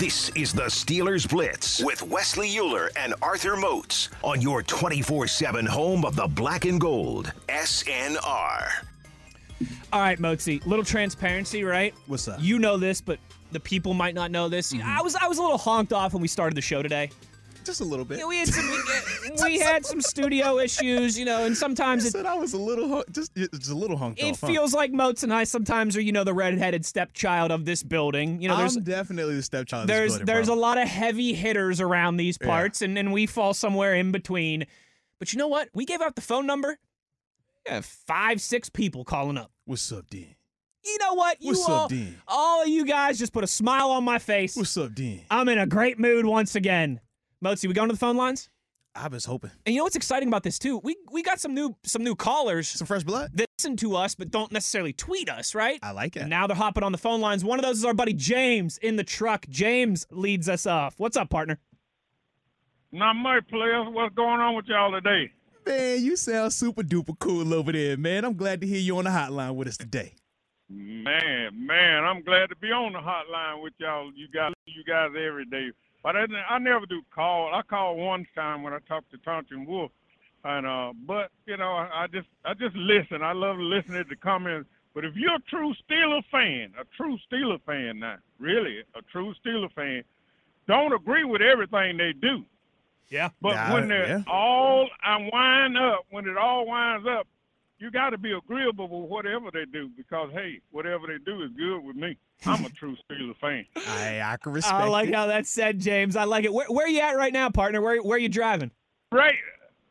This is the Steelers Blitz with Wesley Euler and Arthur Moats on your 24 7 home of the black and gold. SNR. All right, Moatsy, little transparency, right? What's up? You know this, but the people might not know this. Mm-hmm. I was I was a little honked off when we started the show today. Just a little bit. Yeah, we had some we, we had some studio issues, you know, and sometimes it said I was a little, just, just a little hunked it off. huh? feels like Moats and I sometimes are, you know, the redheaded stepchild of this building. You know, there's I'm definitely the stepchild. there's of this there's building, a lot of heavy hitters around these Yeah. parts, and, and we fall somewhere in between. But you know what? We gave out the phone number. Yeah, five, six people calling up. What's up, Dean? You know what? You What's all, up, Dean? all of you guys just put a smile on my face. What's up, Dean? I'm in a great mood once again. Mozi, we going to the phone lines? I was hoping And you know what's exciting about this too? We we got some new some new callers some fresh blood. that listen to us but don't necessarily tweet us, right? I like it. And now they're hopping on the phone lines. One of those is our buddy James in the truck. James leads us off. What's up, partner? Not much, players. What's going on with y'all today? Man, you sound super duper cool over there, man. I'm glad to hear you on the hotline with us today. Man, man, I'm glad to be on the hotline with y'all. You guys, you guys every day. But I, I never do call. I call one time when I talk to Tunch and Wolf, and uh, but you know, I, I just, I just listen. I love listening to comments. But if you're a true Steeler fan, a true Steeler fan now, really a true Steeler fan, don't agree with everything they do. Yeah. But Yeah, when they're yeah. all I wind up, when it all winds up, you got to be agreeable with whatever they do because hey, whatever they do is good with me. I'm a true Steeler fan. I I can respect I like it. how that's said, James. I like it. Where, where you at right now, partner? Where where you driving? Right,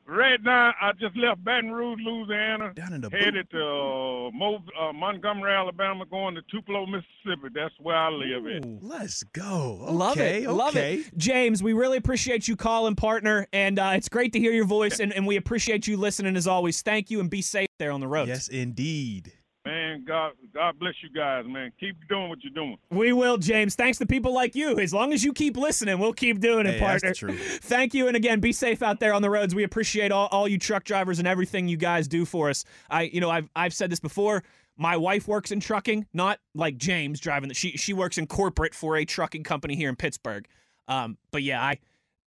right now I just left Baton Rouge, Louisiana, Down in the headed to uh, Mo- uh, Montgomery, Alabama, going to Tupelo, Mississippi. That's where I live at. Let's go. Love Okay, it. Love it. James, we really appreciate you calling, partner. And uh, it's great to hear your voice. And, and we appreciate you listening as always. Thank you and be safe there on the road. Yes, indeed. Man, God, God bless you guys, man. Keep doing what you're doing. We will, James. Thanks to people like you. As long as you keep listening, we'll keep doing it, Hey, that's partner. the truth. Thank you. And again, be safe out there on the roads. We appreciate all, all you truck drivers and everything you guys do for us. I, you know, I've, I've said this before. My wife works in trucking, not like James driving. The, she, she works in corporate for a trucking company here in Pittsburgh. Um, but yeah, I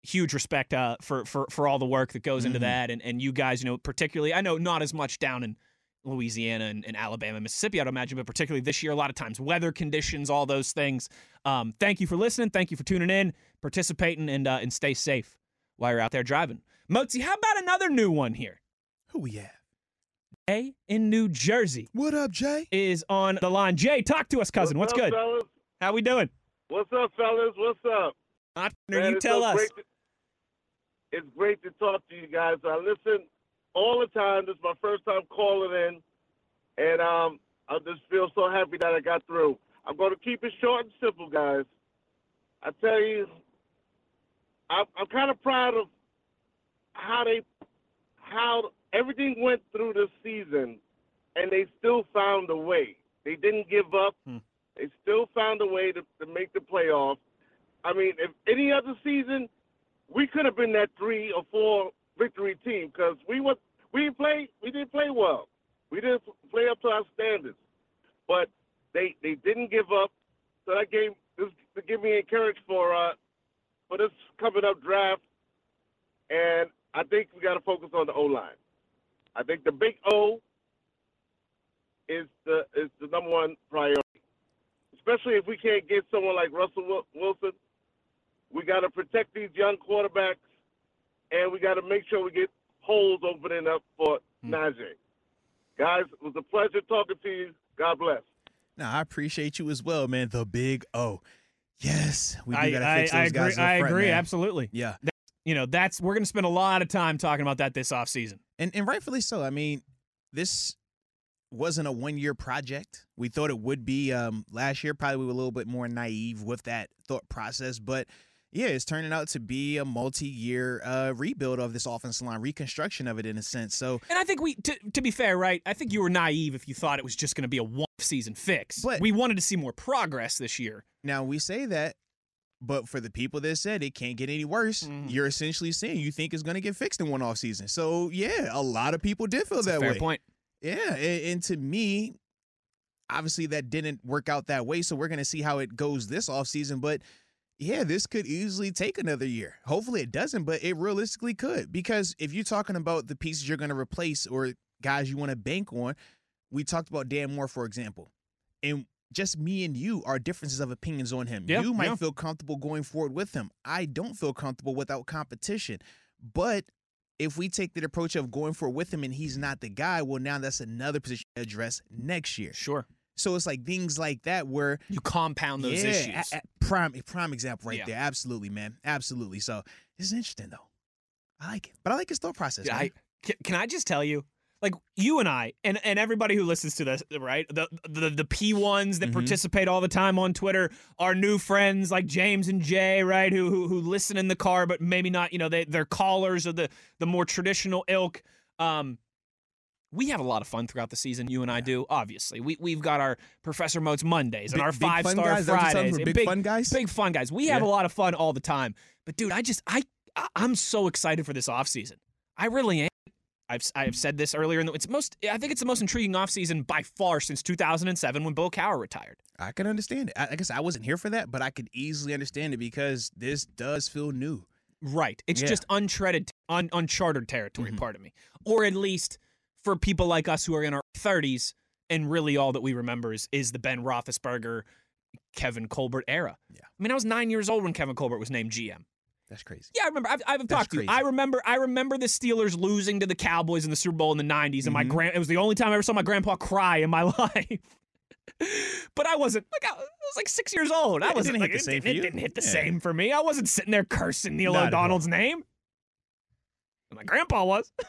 huge respect uh, for, for, for all the work that goes into Mhm. that. And, and you guys, you know, particularly, I know not as much down in Louisiana and, and Alabama, Mississippi, I'd imagine, but particularly this year, a lot of times weather conditions, all those things. Um, thank you for listening. Thank you for tuning in, participating, and uh, and stay safe while you're out there driving. Mozi, how about another new one here? Who we have? Jay in New Jersey What up, Jay? is on the line. Jay, talk to us, cousin. What's, up, good? fellas? How we doing? What's up, fellas? What's up? Partner, Man, you tell so us. great to- it's great to talk to you guys. I listen all the time. This is my first time calling in, and um, I just feel so happy that I got through. I'm going to keep it short and simple, guys. I tell you, I'm, I'm kind of proud of how they, how everything went through this season, and they still found a way. They didn't give up. Hmm. They still found a way to, to make the playoffs. I mean, if any other season, we could have been that three or four victory team because we we didn't play we didn't play well. We didn't play up to our standards, but they they didn't give up. So that gave this to give me encouragement for uh for this coming up draft. And I think we got to focus on the O line. I think the big O is the is the number one priority especially if we can't get someone like Russell Wilson. We got to protect these young quarterbacks, and we got to make sure we get holes opening up for Najee. Guys, it was a pleasure talking to you. God bless. Now I appreciate you as well, man. The big O. Yes, we do I, gotta I, fix I those agree. guys. up I front, agree. man. Absolutely. Yeah, You know, that's we're going to spend a lot of time talking about that this offseason. and and rightfully so. I mean, this wasn't a one year project. We thought it would be um, last year. Probably we were a little bit more naive with that thought process, but yeah, it's turning out to be a multi year uh, rebuild of this offensive line, reconstruction of it in a sense. So, And I think we, to, to be fair, right? I think you were naive if you thought it was just going to be a one season fix. But- we wanted to see more progress this year. Now we say that, but for the people that said it can't get any worse, Mhm. you're essentially saying you think it's going to get fixed in one off season. So yeah, a lot of people did feel That's that fair way. point. Yeah, and, and to me, obviously that didn't work out that way. So we're going to see how it goes this off season. But yeah, this could easily take another year. Hopefully it doesn't, but it realistically could. Because if you're talking about the pieces you're going to replace or guys you want to bank on, we talked about Dan Moore, for example. And just me and you are differences of opinions on him. Yeah, you might yeah. feel comfortable going forward with him. I don't feel comfortable without competition. But if we take the approach of going forward with him and he's not the guy, well, now that's another position to address next year. Sure. So it's like things like that where You compound those yeah, issues. a- prime prime example right Yeah. there. Absolutely, man. Absolutely. So this is interesting though. I like it, but I like his thought process. Yeah. I, can, I just tell you, like you and I, and and everybody who listens to this, right? The the the P ones that Mhm. participate all the time on Twitter, our new friends like James and Jay, right? Who who who listen in the car, but maybe not. You know, they they're callers of the the more traditional ilk. Um, we have a lot of fun throughout the season. You and I do. Obviously, we we've got our Professor Moats Mondays and Big- our five star guys? Is that what you're telling Fridays. and Big fun guys? Big fun guys. We have Yeah. a lot of fun all the time. But dude, I just I I'm so excited for this offseason. I really am. I've I've said this earlier the it's most I think it's the most intriguing offseason by far since 2007 when Bill Cowher retired. I can understand it. I, guess I wasn't here for that, but I could easily understand it because this does feel new. Right. It's Yeah. just untreaded un, uncharted territory, Mhm. pardon me. Or at least for people like us who are in our 30s and really all that we remember is is the Ben Roethlisberger Kevin Colbert era. Yeah. I mean, I was 9 years old when Kevin Colbert was named GM. That's crazy. Yeah, I remember. I've, I've talked to you. I remember. I remember the Steelers losing to the Cowboys in the Super Bowl in the '90s, and my Mhm. grand. It was the only time I ever saw my grandpa cry in my life. but I wasn't like I was like six years old. Yeah, I wasn't didn't like hit the same it, for it didn't hit the Yeah. same for me. I wasn't sitting there cursing Neil Not. O'Donnell's name. My grandpa was.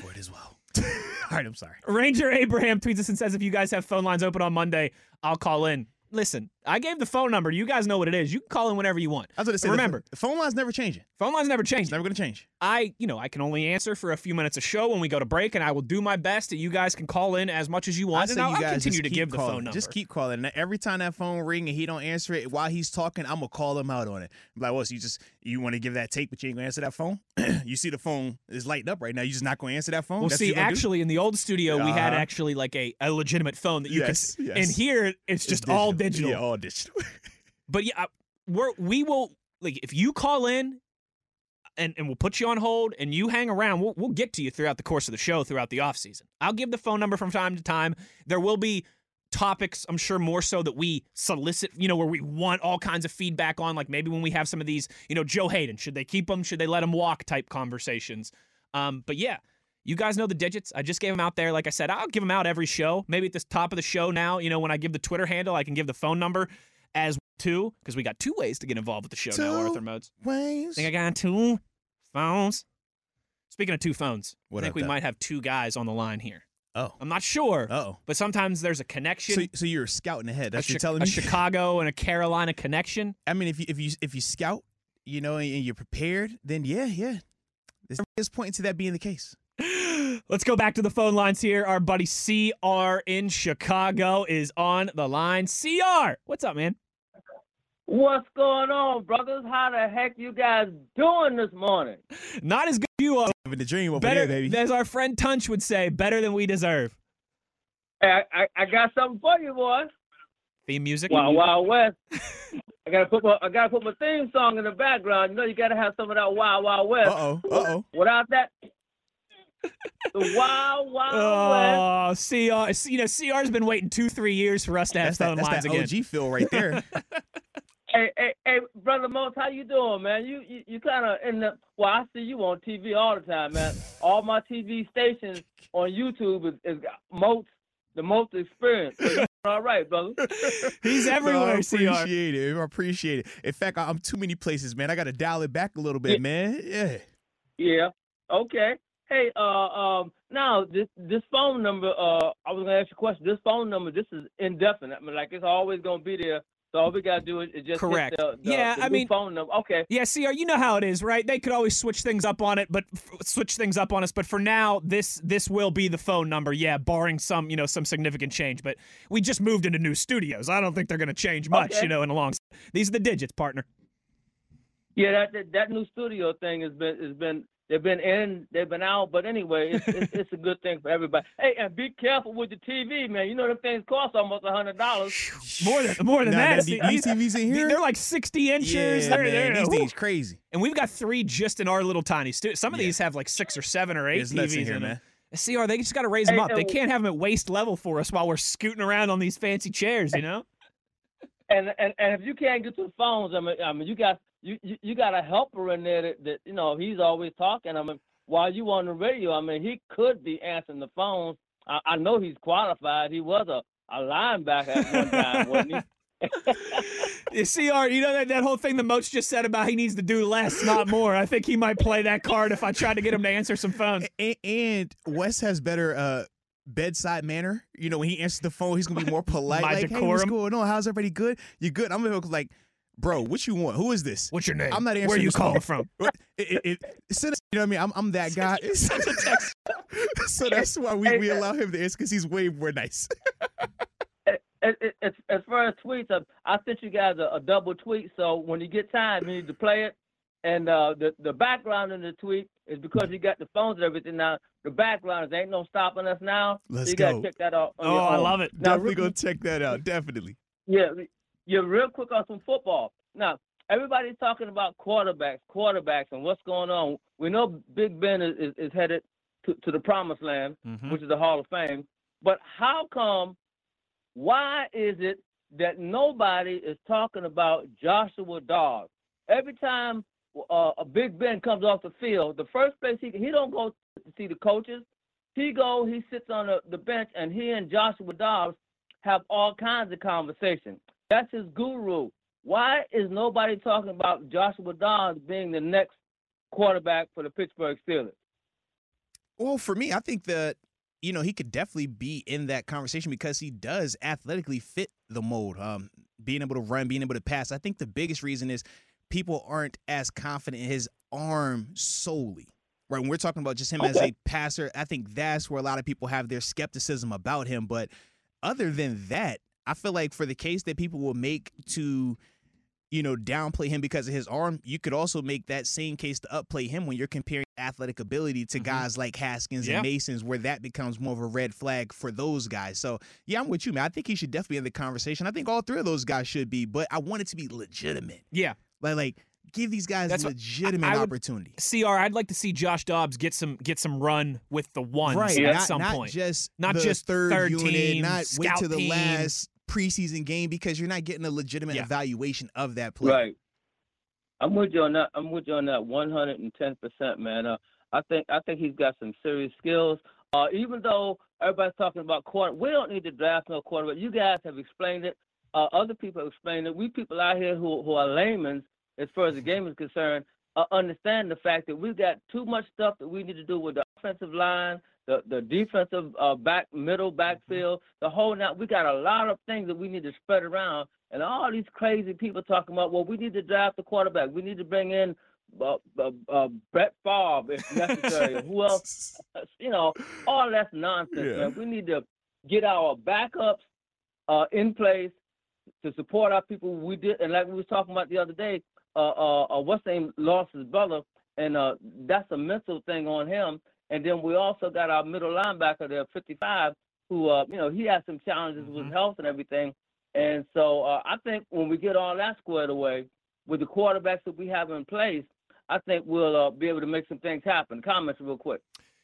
For it as well. All right, I'm sorry. Ranger Abraham tweets us and says, "If you guys have phone lines open on Monday, I'll call in." Listen, I gave the phone number. You guys know what it is. You can call in whenever you want. I was going to say, Remember- the, phone line's never changing. Phone lines never It's change. never going to change. I, you know, I can only answer for a few minutes of show when we go to break, and I will do my best that you guys can call in as much as you want, say and I'll, you I'll guys continue just to keep give the calling. phone number. Just keep calling. And Every time that phone ring and he don't answer it while he's talking, I'm gonna call him out on it. I'm like, well, so you just you want to give that tape, but you ain't gonna answer that phone? you see the phone is lighting up right now. You just not gonna answer that phone? Well, That's see, gonna do? actually, in the old studio, we had Uh-huh. actually like a, a legitimate phone that you Yes, could. yes. And here, it's It's just all digital. Yeah, all But yeah, we're we will like if you call in, and and we'll put you on hold, and you hang around. We'll we'll get to you throughout the course of the show throughout the off season. I'll give the phone number from time to time. There will be topics, I'm sure more so that we solicit, you know, where we want all kinds of feedback on, like maybe when we have some of these, you know, Joe Haden, should they keep him? Should they let him walk? Type conversations. Um, but yeah. You guys know the digits. I just gave them out there. Like I said, I'll give them out every show. Maybe at the top of the show now, you know, when I give the Twitter handle, I can give the phone number as two, because we got two ways to get involved with the show now, Two Arthur Moats. Ways. I think I got two phones. Speaking of two phones, What I think we Doc? might have two guys on the line here. Oh. I'm not sure, Oh. but sometimes there's a connection. So, so you're scouting ahead. That's a, what you're Chi- telling a me. Chicago and a Carolina connection. I mean, if you if you if you scout, you know, and you're prepared, then yeah, yeah. There's pointing to that being the case. Let's go back to the phone lines here. Our buddy CR in Chicago is on the line. CR, what's up, man? What's going on, brothers? How the heck you guys doing this morning? Not as good as you are. Living the dream over Better, there, baby. as our friend Tunch would say, better than we deserve. Hey, I, I, I got something for you, boys. Theme music. Wild Wild West. I gotta put my I gotta put my theme song in the background. You know you gotta have some of that Wild Wild West. Uh oh. Uh oh. Without that, the Wild Wild West. Oh, CR. You know, CR's been waiting two, three years for us to have That's that, phone that's lines that again. OG feel right there. Hey, hey, hey, brother Mose, how you doing, man? You you, you kind of in the well, I see you on TV all the time, man. All my TV stations on YouTube is, is Moats, the most experience. So all right, brother. He's No, everywhere, I CR. appreciate it. I appreciate it. In fact, I- I'm too many places, man. I got to dial it back a little bit, Yeah. man. Yeah. Yeah. Okay. Hey, uh, um, now this this phone number, uh, I was gonna ask you a question. This phone number, this is indefinite. I mean, like it's always gonna be there. So all we gotta do is, is just Correct. the, the, Yeah, the I mean- phone number. Okay. Yeah, CR, you know how it is, right? They could always switch things up on it, but f- switch things up on us. But for now, this this will be the phone number. Yeah, barring some you know some significant change. But we just moved into new studios. I don't think they're going to change much. Okay. You know, in a long. These are the digits, partner. Yeah, that, that that new studio thing has been has been They've been in, they've been out, but anyway, it's, it's, it's a good thing for everybody. Hey, and be careful with the TV, man. You know them things cost almost a hundred dollars. More than more than Nah, that. nah, these these- TVs in here, they're like 60 inches. yeah, they're, man, they're- these whew. things crazy. And we've got three just in our little tiny studio. Some of Yeah. these have like six or seven or eight There's TVs in here, them. man. CR, they just got to raise them Hey, up. They can't have them at waist level for us while we're scooting around on these fancy chairs, you know? And, and and if you can't get to the phones, I mean, I mean, you got you, you, you got a helper in there that, that you know he's always talking. I mean, while you on the radio, I mean, he could be answering the phones. I, I know he's qualified. He was a, a linebacker at one time, wasn't he? Yeah, CR, you know that, that whole thing the Moats just said about he needs to do less, not more. I think he might play that card if I tried to get him to answer some phones. And, and Wes has better uh, bedside manner. You know, when he answers the phone, he's gonna be more polite. My like, hey, what's decorum. going on? How's everybody good? You good? I'm gonna be like, bro, what you want? Who is this? What's your name? I'm not answering. Where you calling from? It, it, it, send us- you know what I mean? I'm, I'm that guy. so that's why we, we allow him to answer because he's way more nice. as, as, as far as tweets, uh, I sent you guys a, a double tweet. So when you get time, you need to play it. And uh, the the background in the tweet is because you got the phones and everything. Now the background is ain't no stopping us now. Let's you gotta go. check that out. on Oh, your I love it. Now, Definitely re- gonna check that out. Definitely. Yeah, you're real quick on some football. Now, everybody's talking about quarterbacks, quarterbacks, and what's going on. We know Big Ben is, is, is headed to, to the promised land, Mhm. which is the Hall of Fame. But how come, why is it that nobody is talking about Joshua Dobbs? Every time uh, a Big Ben comes off the field, the first place he he don't go to see the coaches. He go, he sits on the, the bench, and he and Joshua Dobbs have all kinds of conversation. That's his guru. Why is nobody talking about Joshua Dobbs being the next quarterback for the Pittsburgh Steelers? Well, for me, I think that you know he could definitely be in that conversation because he does athletically fit the mold. Um, being able to run, being able to pass. I think the biggest reason is people aren't as confident in his arm solely. Right when we're talking about just him as a passer, I think that's where a lot of people have their skepticism about him. But other than that, I feel like for the case that people will make to you know, downplay him because of his arm, you could also make that same case to upplay him when you're comparing athletic ability to Mhm. guys like Haskins Yeah. and Masons, where that becomes more of a red flag for those guys. So, yeah, I'm with you, man. I think he should definitely be in the conversation. I think all three of those guys should be, but I want it to be legitimate. Yeah. Like, like give these guys That's what- legitimate I would- opportunity. CR, I'd like to see Josh Dobbs get some get some run with the ones right. at not, some not point. just Not just third, third unit, team, not wait to the team. last preseason game because you're not getting a legitimate Yeah. evaluation of that play. Right. I'm with you on that. I'm with you on that 110 percent, man. Uh, I think I think he's got some serious skills. Uh, even though everybody's talking about quarter, we don't need to draft no quarterback. You guys have explained it. Uh, other people have explained it. We people out here who who are laymen, as far as the game is concerned, uh, understand the fact that we've got too much stuff that we need to do with the offensive line, the the defensive uh, back middle backfield, the whole now. We got a lot of things that we need to spread around and all these crazy people talking about, well, we need to draft the quarterback. We need to bring in uh, uh, uh, Brett Favre if necessary. Who else? You know, all that's nonsense, Yeah. man. We need to get our backups uh, in place to support our people. We did, and like we was talking about the other day, uh, uh, uh what's name lost his brother, and uh, that's a mental thing on him. And then we also got our middle linebacker there, 55, who, uh, you know, he has some challenges with Mhm. health and everything. And so uh, I think when we get all that squared away with the quarterbacks that we have in place, I think we'll uh, be able to make some things happen. Comments real quick.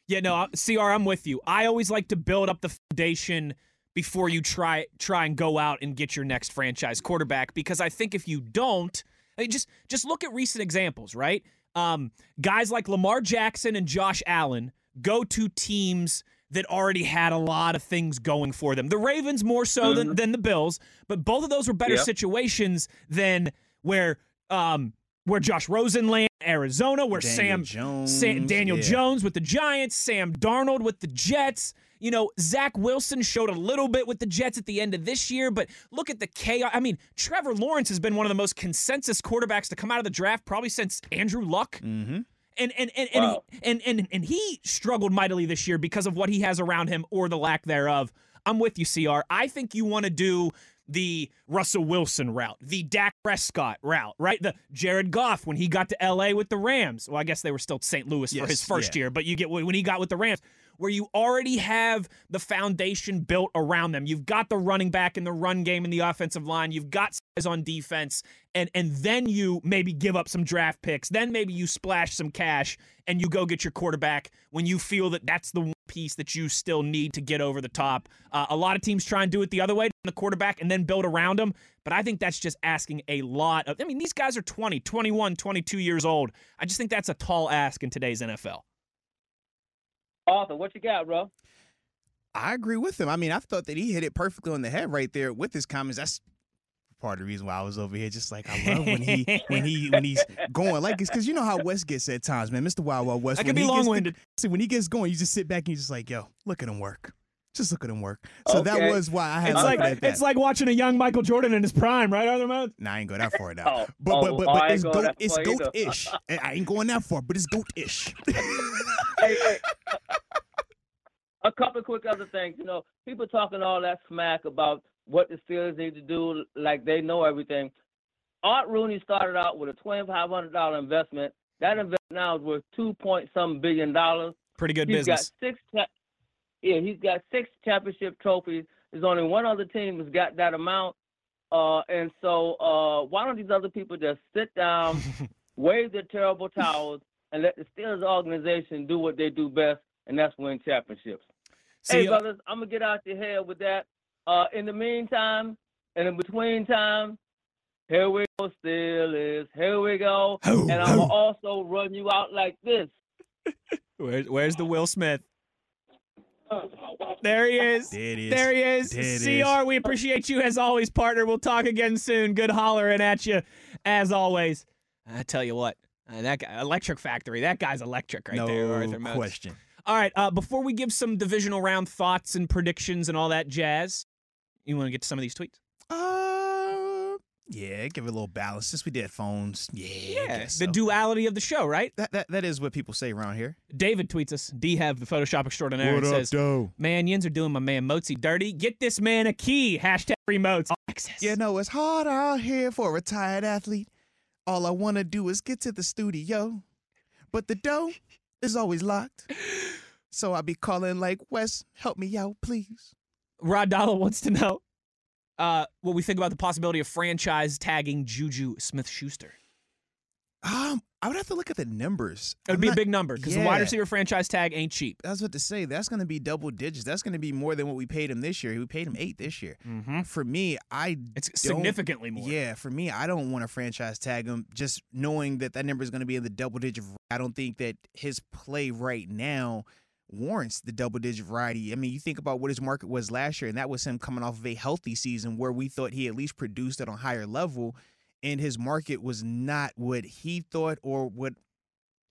Yeah, no, CR, I'm with you. I always like to build up the foundation before you try try and go out and get your next franchise quarterback because I think if you don't, I mean, just just look at recent examples, right? Um, guys like Lamar Jackson and Josh Allen go to teams that already had a lot of things going for them. The Ravens more so than, than the Bills, but both of those were better Yep. situations than where um where Josh Rosen landed, Arizona, where Daniel Sam Jones, Sa- Daniel yeah. Jones with the Giants, Sam Darnold with the Jets. You know, Zach Wilson showed a little bit with the Jets at the end of this year, but look at the chaos. I mean, Trevor Lawrence has been one of the most consensus quarterbacks to come out of the draft probably since Andrew Luck. Mm-hmm. And and and and, Wow. he, and and and he struggled mightily this year because of what he has around him or the lack thereof. I'm with you, CR. I think you want to do the Russell Wilson route, the Dak Prescott route, right? The Jared Goff when he got to LA with the Rams. Well, I guess they were still St. Louis for his first yeah. year, but you get when he got with the Rams, where you already have the foundation built around them. You've got the running back in the run game in the offensive line. You've got size on defense, and and then you maybe give up some draft picks. Then maybe you splash some cash and you go get your quarterback when you feel that that's the one piece that you still need to get over the top. Uh, a lot of teams try and do it the other way, the quarterback, and then build around them. But I think that's just asking a lot of. I mean, these guys are 20, 21, 22 years old. I just think that's a tall ask in today's NFL. Arthur, what you got, bro? I agree with him. I mean, I thought that he hit it perfectly on the head right there with his comments. That's part of the reason why I was over here. Just like I love when he when he when he's going like it's because you know how Wes gets at times, man. Mr. Wild Wild West. That when can be he long-winded. see, when he gets going, you just sit back and you just like, yo, look at him work. Just look at him work. So that was why I had It's to like at that. it's like watching a young Michael Jordan in his prime, right, Arthur Moats? Nah, I ain't go that far now. Oh, but but oh, but, oh, but it's going goat it's goat ish. I ain't going that far, but it's goat ish. Hey, hey. A couple of quick other things. You know, people talking all that smack about what the Steelers need to do, like they know everything. Art Rooney started out with a twenty-five hundred dollar investment. That investment now is worth two point some billion dollars. Pretty good He's business. got six. cha- Yeah, he's got six championship trophies. There's only one other team that's got that amount. Uh, and so, uh, why don't these other people just sit down, wave their terrible towels, and let the Steelers organization do what they do best, and that's win championships. See, hey, uh, brothers, I'm gonna get out your hair with that. Uh, in the meantime, and in between time, here we go, Steelers. Here we go. Ho, and I'm gonna also run you out like this. Where's, where's the Will Smith? There he is. There. There he is. There it CR, we appreciate you as always, partner. We'll talk again soon. Good hollering at you as always. I tell you what, uh, that guy, Electric Factory, that guy's electric right no there, Arthur Moats. question. All right, uh, before we give some divisional round thoughts and predictions and all that jazz, you want to get to some of these tweets? Uh, yeah, give it a little balance. Since we did phones, yeah, I guess the duality of the show, right? that, that that is what people say around here. David tweets us. D have the Photoshop extraordinaire and says, Doe? "Man, yins are doing my man Mozi dirty. Get this man a key. Hashtag remotes. Access. You know it's hard out here for a retired athlete. All I want to do is get to the studio, but the door is always locked. So I be calling like Wes, help me out, please. Rod Dollar wants to know uh, what we think about the possibility of franchise tagging Juju Smith Schuster. Um, I would have to look at the numbers. It would be not- a big number because the wide receiver franchise tag ain't cheap. I was about to say that's going to be double digits. That's going to be more than what we paid him this year. We paid him eight this year. Mm-hmm. For me, I It's significantly more. Yeah, for me, I don't want to franchise tag him. Just knowing that that number is going to be in the double digit. I don't think that his play right now warrants the double digit variety. I mean, you think about what his market was last year, and that was him coming off of a healthy season where we thought he at least produced at a higher level, and his market was not what he thought or what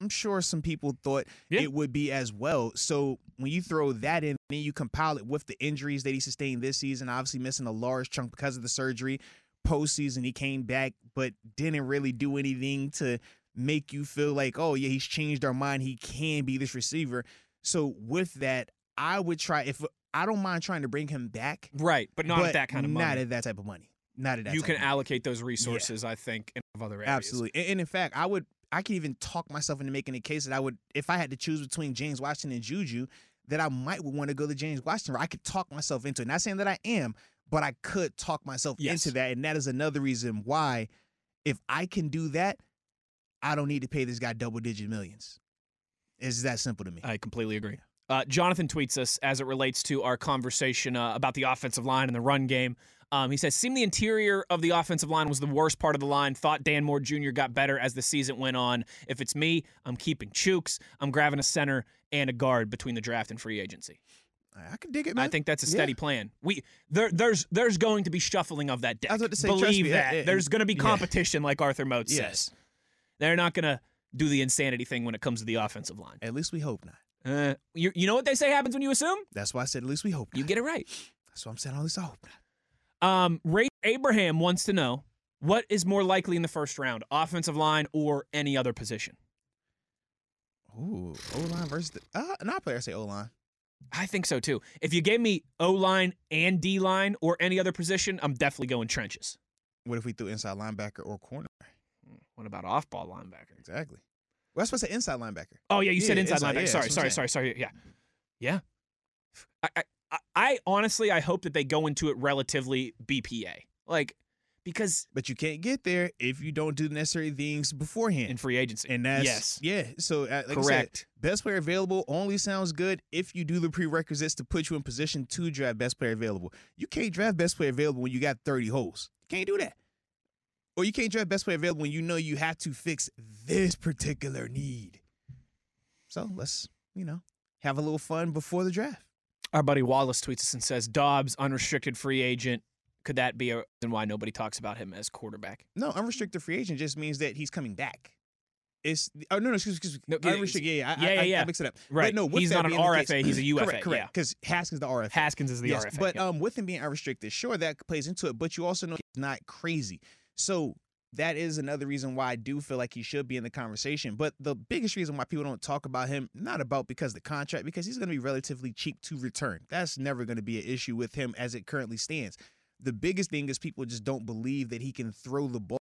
I'm sure some people thought Yeah. it would be as well. So when you throw that in, then you compile it with the injuries that he sustained this season, obviously missing a large chunk because of the surgery. Postseason, he came back, but didn't really do anything to make you feel like, oh yeah, he's changed our mind. He can be this receiver. So with that, I would try if I don't mind trying to bring him back, Right, but not at that kind of money. Not at that type of money. Not at that. you can allocate those resources, I think, in other areas. Absolutely. And, and in fact, I would I could even talk myself into making a case that I would if I had to choose between James Washington and Juju, that I might would want to go to James Washington. I could talk myself into it. Not saying that I am, but I could talk myself Yes. into that. And that is another reason why if I can do that, I don't need to pay this guy double digit millions. It's that simple to me. I completely agree. Uh, Jonathan tweets us as it relates to our conversation uh, about the offensive line and the run game. Um, he says, seemed the interior of the offensive line was the worst part of the line. Thought Dan Moore Jr. got better as the season went on. If it's me, I'm keeping Chuks. I'm grabbing a center and a guard between the draft and free agency. I can dig it, man. I think that's a Yeah. steady plan. We there there's there's going to be shuffling of that deck. I was about to say, Believe me, that. there's going to be yeah. competition, like Arthur Moats Yes. says. They're not going to do the insanity thing when it comes to the offensive line. At least we hope not. Uh, you, you know what they say happens when you assume? That's why I said at least we hope not. You get it right. That's what I'm saying. At least I hope not. Um, Ray Abraham wants to know what is more likely in the first round, offensive line or any other position. Ooh, O line versus the uh, not player say O line. I think so too. If you gave me O line and D line or any other position, I'm definitely going trenches. What if we threw inside linebacker or corner? What about off ball linebacker? Exactly. Well, that's supposed to say inside linebacker. Oh yeah, you said inside, inside, linebacker. yeah, sorry, sorry, sorry, sorry. Yeah, yeah. I, I, I- honestly, I hope that they go into it relatively BPA, like because But you can't get there if you don't do the necessary things beforehand. in free agency. and that's yes, yeah. So uh, like I said, correct. best player available only sounds good if you do the prerequisites to put you in position to draft best player available. You can't draft best player available when you got 30 holes. You can't do that. Or you can't draft best player available when you know you have to fix this particular need. So let's, you know, have a little fun before the draft. Our buddy Wallace tweets us and says, "Dobbs, unrestricted free agent. Could that be a reason why nobody talks about him as quarterback?" No, unrestricted free agent just means that he's coming back. It's oh no no excuse excuse me. No, yeah, unrestricted yeah yeah I, yeah, I, yeah, I, yeah. I mixed it up Right. But no with He's not an RFA, case- he's a UFA, correct correct yeah. because Haskins is the RFA Haskins is the yes, RFA. but yeah. um with him being unrestricted sure that plays into it but you also know he's not crazy so that is another reason why I do feel like he should be in the conversation. But the biggest reason why people don't talk about him not about because the contract because he's going to be relatively cheap to return. That's never going to be an issue with him as it currently stands. The biggest thing is people just don't believe that he can throw the ball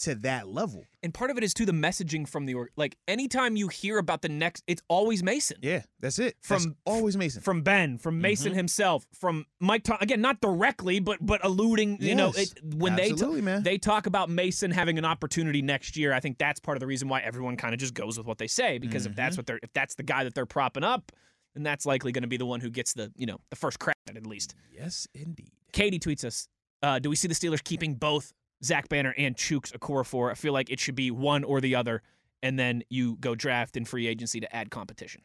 to that level and part of it is to the messaging from the org. Like anytime you hear about the next, it's always Mason. Yeah, that's it. That's From- always Mason. From Ben, from Mason Mhm. himself, from Mike. Tom- again, not directly, but but alluding. You know, it, when they Absolutely, man. they talk about Mason having an opportunity next year, I think that's part of the reason why everyone kind of just goes with what they say because if Mm-hmm. that's what they're if that's the guy that they're propping up, then that's likely going to be the one who gets the you know the first crack at at least. yes, indeed. Katie tweets us, uh, "Do we see the Steelers keeping both Zach Banner and Chuks Okorafor? I feel like it should be one or the other, and then you go draft in free agency to add competition."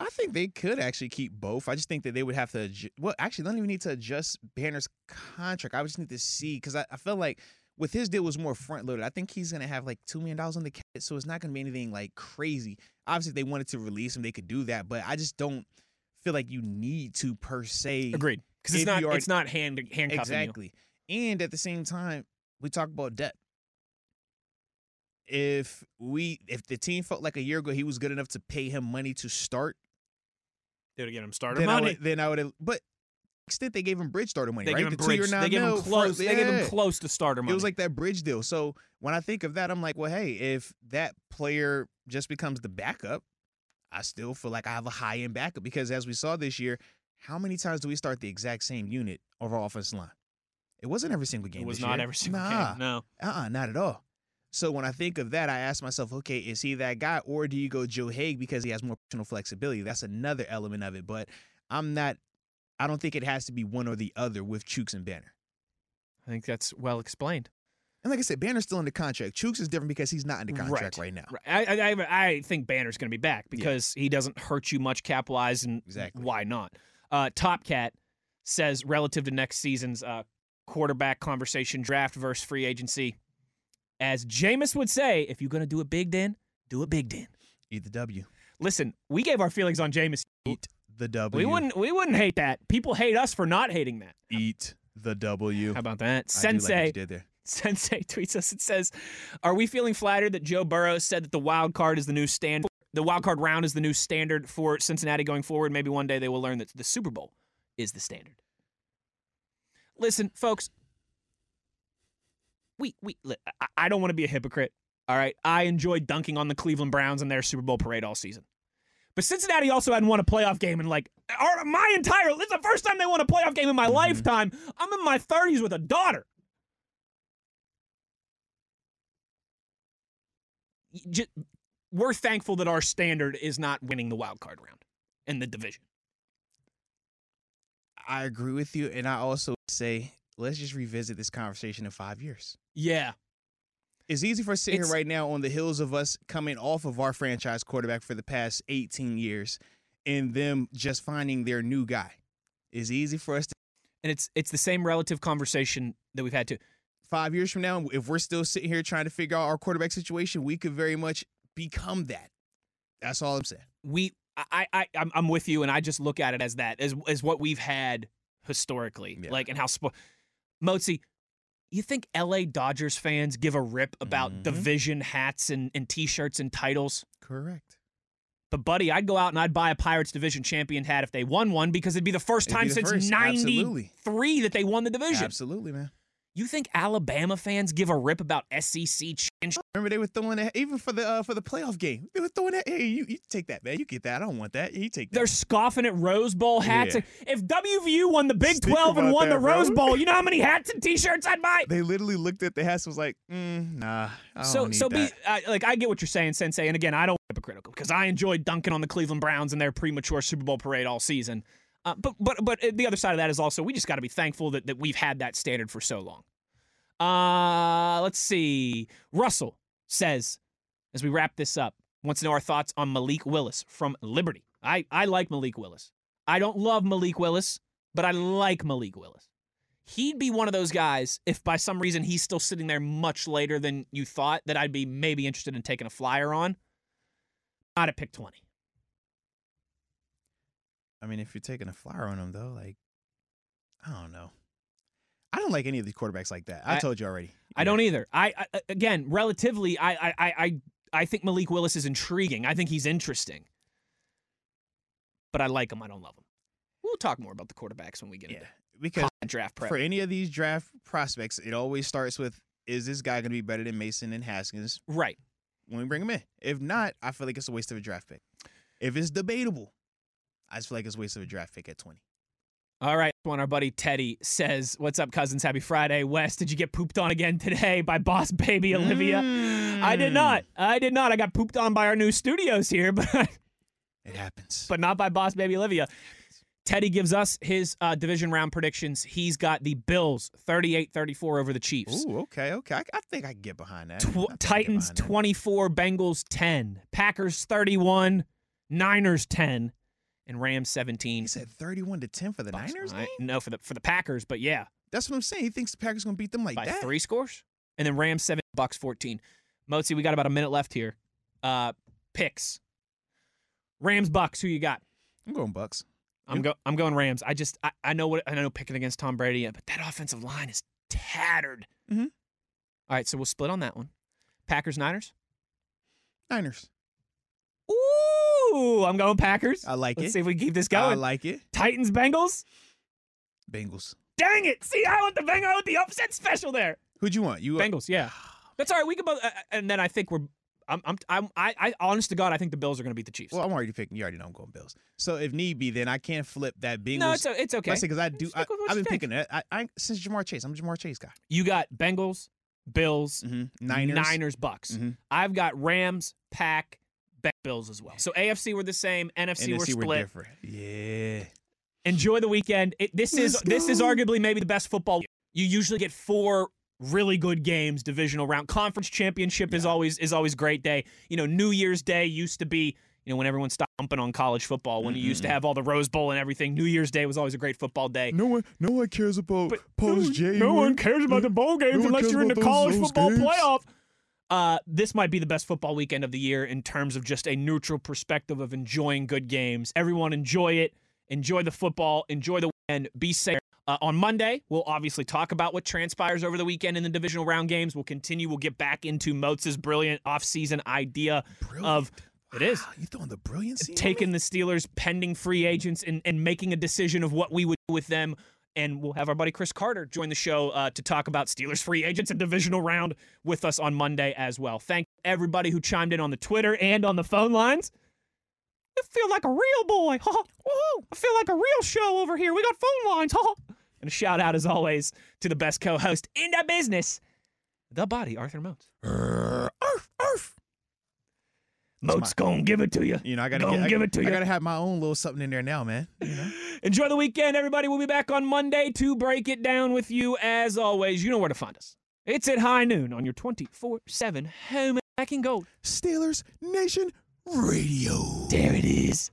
I think they could actually keep both. I just think that they would have to. adju- Well, actually, they don't even need to adjust Banner's contract. I just need to see because I, I feel like with his deal was more front loaded. I think he's gonna have like two million dollars on the cap, so it's not gonna be anything like crazy. Obviously, if they wanted to release him, they could do that, but I just don't feel like you need to per se. Agreed, because it's not already- it's not hand handcuffing you. Exactly. And at the same time, we talk about debt. If we if the team felt like a year ago he was good enough to pay him money to start, They would get him starter then I money. would then I would have but extent they gave him bridge starter money, They right? give him the bridge. They give him mil for- close. They give him yeah. close to starter money. It was like that bridge deal. So when I think of that, I'm like, well, hey, if that player just becomes the backup, I still feel like I have a high end backup because as we saw this year, how many times do we start the exact same unit of our offensive line? It wasn't every single game. it was not year. every single nah. game. No. Uh-uh, not at all. So when I think of that, I ask myself, okay, is he that guy, or do you go Joe Haeg because he has more personal flexibility? That's another element of it. But I'm not. I don't think it has to be one or the other with Chuks and Banner. I think that's well explained. And like I said, Banner's still in the contract. Chooks is different because he's not in the contract right, now. Right. I, I, I- think Banner's going to be back because he doesn't hurt you much cap wise, and Exactly. why not? Uh, Top Cat says relative to next season's uh, quarterback conversation, draft versus free agency. As Jameis would say, if you're going to do a big, Dan, do a big, Dan. Eat the W. Listen, we gave our feelings on Jameis. Eat the W. We wouldn't. We wouldn't hate that. People hate us for not hating that. eat the W. How about that, I do like Sensei? did there. Sensei tweets us. It says, "Are we feeling flattered that Joe Burrow said that the wild card is the new standard? The wild card round is the new standard for Cincinnati going forward. Maybe one day they will learn that the Super Bowl is the standard." Listen, folks. We we I- don't want to be a hypocrite. All right, I enjoyed dunking on the Cleveland Browns and their Super Bowl parade all season. But Cincinnati also hadn't won a playoff game in like our, my entire. Is the first time they won a playoff game in my mm-hmm. lifetime. I'm in my 30s with a daughter. Just, we're thankful that our standard is not winning the wild card round in the division. I agree with you, and I also say let's just revisit this conversation in five years. Yeah, It's easy for us to sit here right now on the heels of us coming off of our franchise quarterback for the past 18 years and them just finding their new guy. It's easy for us to, and it's it's the same relative conversation that we've had to. five years from now, if we're still sitting here trying to figure out our quarterback situation, we could very much become that. That's all I'm saying. We, I, I, I'm, I'm with you, and I just look at it as that as as what we've had historically, Yeah. like and how. Spo- Mozi, you think L.A. Dodgers fans give a rip about Mhm. division hats and and T-shirts and titles? Correct. But buddy, I'd go out and I'd buy a Pirates division champion hat if they won one because it'd be the first It'd time the since first, absolutely. '93 that they won the division. Absolutely, man. You think Alabama fans give a rip about SEC change? Remember they were throwing that even for the uh, for the playoff game. They were throwing that. Hey, you, you take that, man. You get that. I don't want that. You take that. They're scoffing at Rose Bowl hats. Yeah. If WVU won the Big 12 and won the that, bro. Rose Bowl, you know how many hats and T-shirts I'd buy? they literally looked at the hats and was like, mm, nah. I so so be that. I like I get what you're saying, Sensei. And again, I don't hypocritical because I enjoyed dunking on the Cleveland Browns and their premature Super Bowl parade all season. Uh, but but but the other side of that is also we just got to be thankful that, that we've had that standard for so long. Uh, let's see. Russell says, as we wrap this up, wants to know our thoughts on Malik Willis from Liberty. I, I like Malik Willis. I don't love Malik Willis, but I like Malik Willis. He'd be one of those guys, if by some reason he's still sitting there much later than you thought, that I'd be maybe interested in taking a flyer on. Not at pick 20. I mean, if you're taking a flyer on them though, like, I don't know. I don't like any of these quarterbacks like that. I, I- told you already. I don't either. I, I again, relatively, I, I, I, I, I think Malik Willis is intriguing. I think he's interesting, but I like him. I don't love him. We'll talk more about the quarterbacks when we get Yeah, into because draft prep. for any of these draft prospects, it always starts with, is this guy going to be better than Mason and Haskins right. when we bring him in? If not, I feel like it's a waste of a draft pick. If it's debatable, I just feel like it's a waste of a draft pick at 20. All right. One, our buddy Teddy says, "What's up, cousins? Happy Friday, Wes. Did you get pooped on again today by boss baby Olivia? I did Mm. not. I did not. I got pooped on by our new studios here, but It happens. but not by boss baby Olivia. Teddy gives us his uh, division round predictions. He's got the Bills 38-34 over the Chiefs. Ooh, okay, okay. I, I think I can get behind that. Tw- think I can get Titans behind that. 24, Bengals 10, Packers 31, Niners 10, and Rams 17. He said 31 to 10 for the Bucks. Niners I- game? No, for the for the Packers, but yeah, That's what I'm saying. He thinks the Packers going to beat them like by that. three scores, and then Rams seven, Bucks 14. Mozi, we got about a minute left here. Uh, picks. Rams Bucks. Who you got? I'm going Bucks. I'm go. I'm going Rams. I just I, I know what I know picking against Tom Brady, but that offensive line is tattered. Mhm. All right, so we'll split on that one. Packers Niners. Niners. Ooh, I'm going Packers. I like Let's it. see if we keep this going. I like it. Titans Bengals. Bengals. Dang it! See, I want the Bengals. I went the upset special there. Who'd you want? You uh, Bengals. Yeah, that's all right. We can both. Uh, and then I think we're. I'm. I'm. I'm I. I. Honest to God, I think the Bills are going to beat the Chiefs. Well, I'm already picking. You already know I'm going Bills. So if need be, then I can't flip that Bengals. no, it's o- it's okay. I say because I do. I, I've been think. picking that. I, I since Ja'Marr Chase. I'm a Ja'Marr Chase guy. You got Bengals, Bills, Mm-hmm. Niners. Niners, Bucks. Mhm. I've got Rams, Pack, Bills as well. So AFC were the same, NFC, NFC were split. were different. Yeah. Enjoy the weekend. It, this is Let's this is arguably maybe the best football. You usually get four really good games, divisional round. Conference championship is always is always great day. You know, New Year's Day used to be you know when everyone stopped pumping on college football when you used to have all the Rose Bowl and everything. New Year's Day was always a great football day. No one. No one cares about But post J. no one cares about the bowl games one unless you're in the college football games. playoff. Uh, this might be the best football weekend of the year in terms of just a neutral perspective of enjoying good games. Everyone enjoy it. Enjoy the football. Enjoy the weekend. Be safe. Uh, on Monday, we'll obviously talk about what transpires over the weekend in the divisional round games. We'll continue. We'll get back into Moats's brilliant offseason idea of it is Wow, you throwing the brilliancy? on taking the Steelers pending free agents and, and making a decision of what we would do with them. And we'll have our buddy Chris Carter join the show uh, to talk about Steelers free agents and divisional round with us on Monday as well. Thank everybody who chimed in on the Twitter and on the phone lines. I feel like a real boy. I feel like a real show over here. We got phone lines. And a shout out, as always, to the best co host in the business, the body, Arthur Moats. Arf, arf. Moats gonna give it to you. You know, I gotta Gonna get, I, give it to I you. gotta have my own little something in there now, man. You know? Enjoy the weekend, everybody. We'll be back on Monday to break it down with you as always. You know where to find us. It's at high noon on your 24 7 home and back in gold. Steelers Nation Radio. There it is.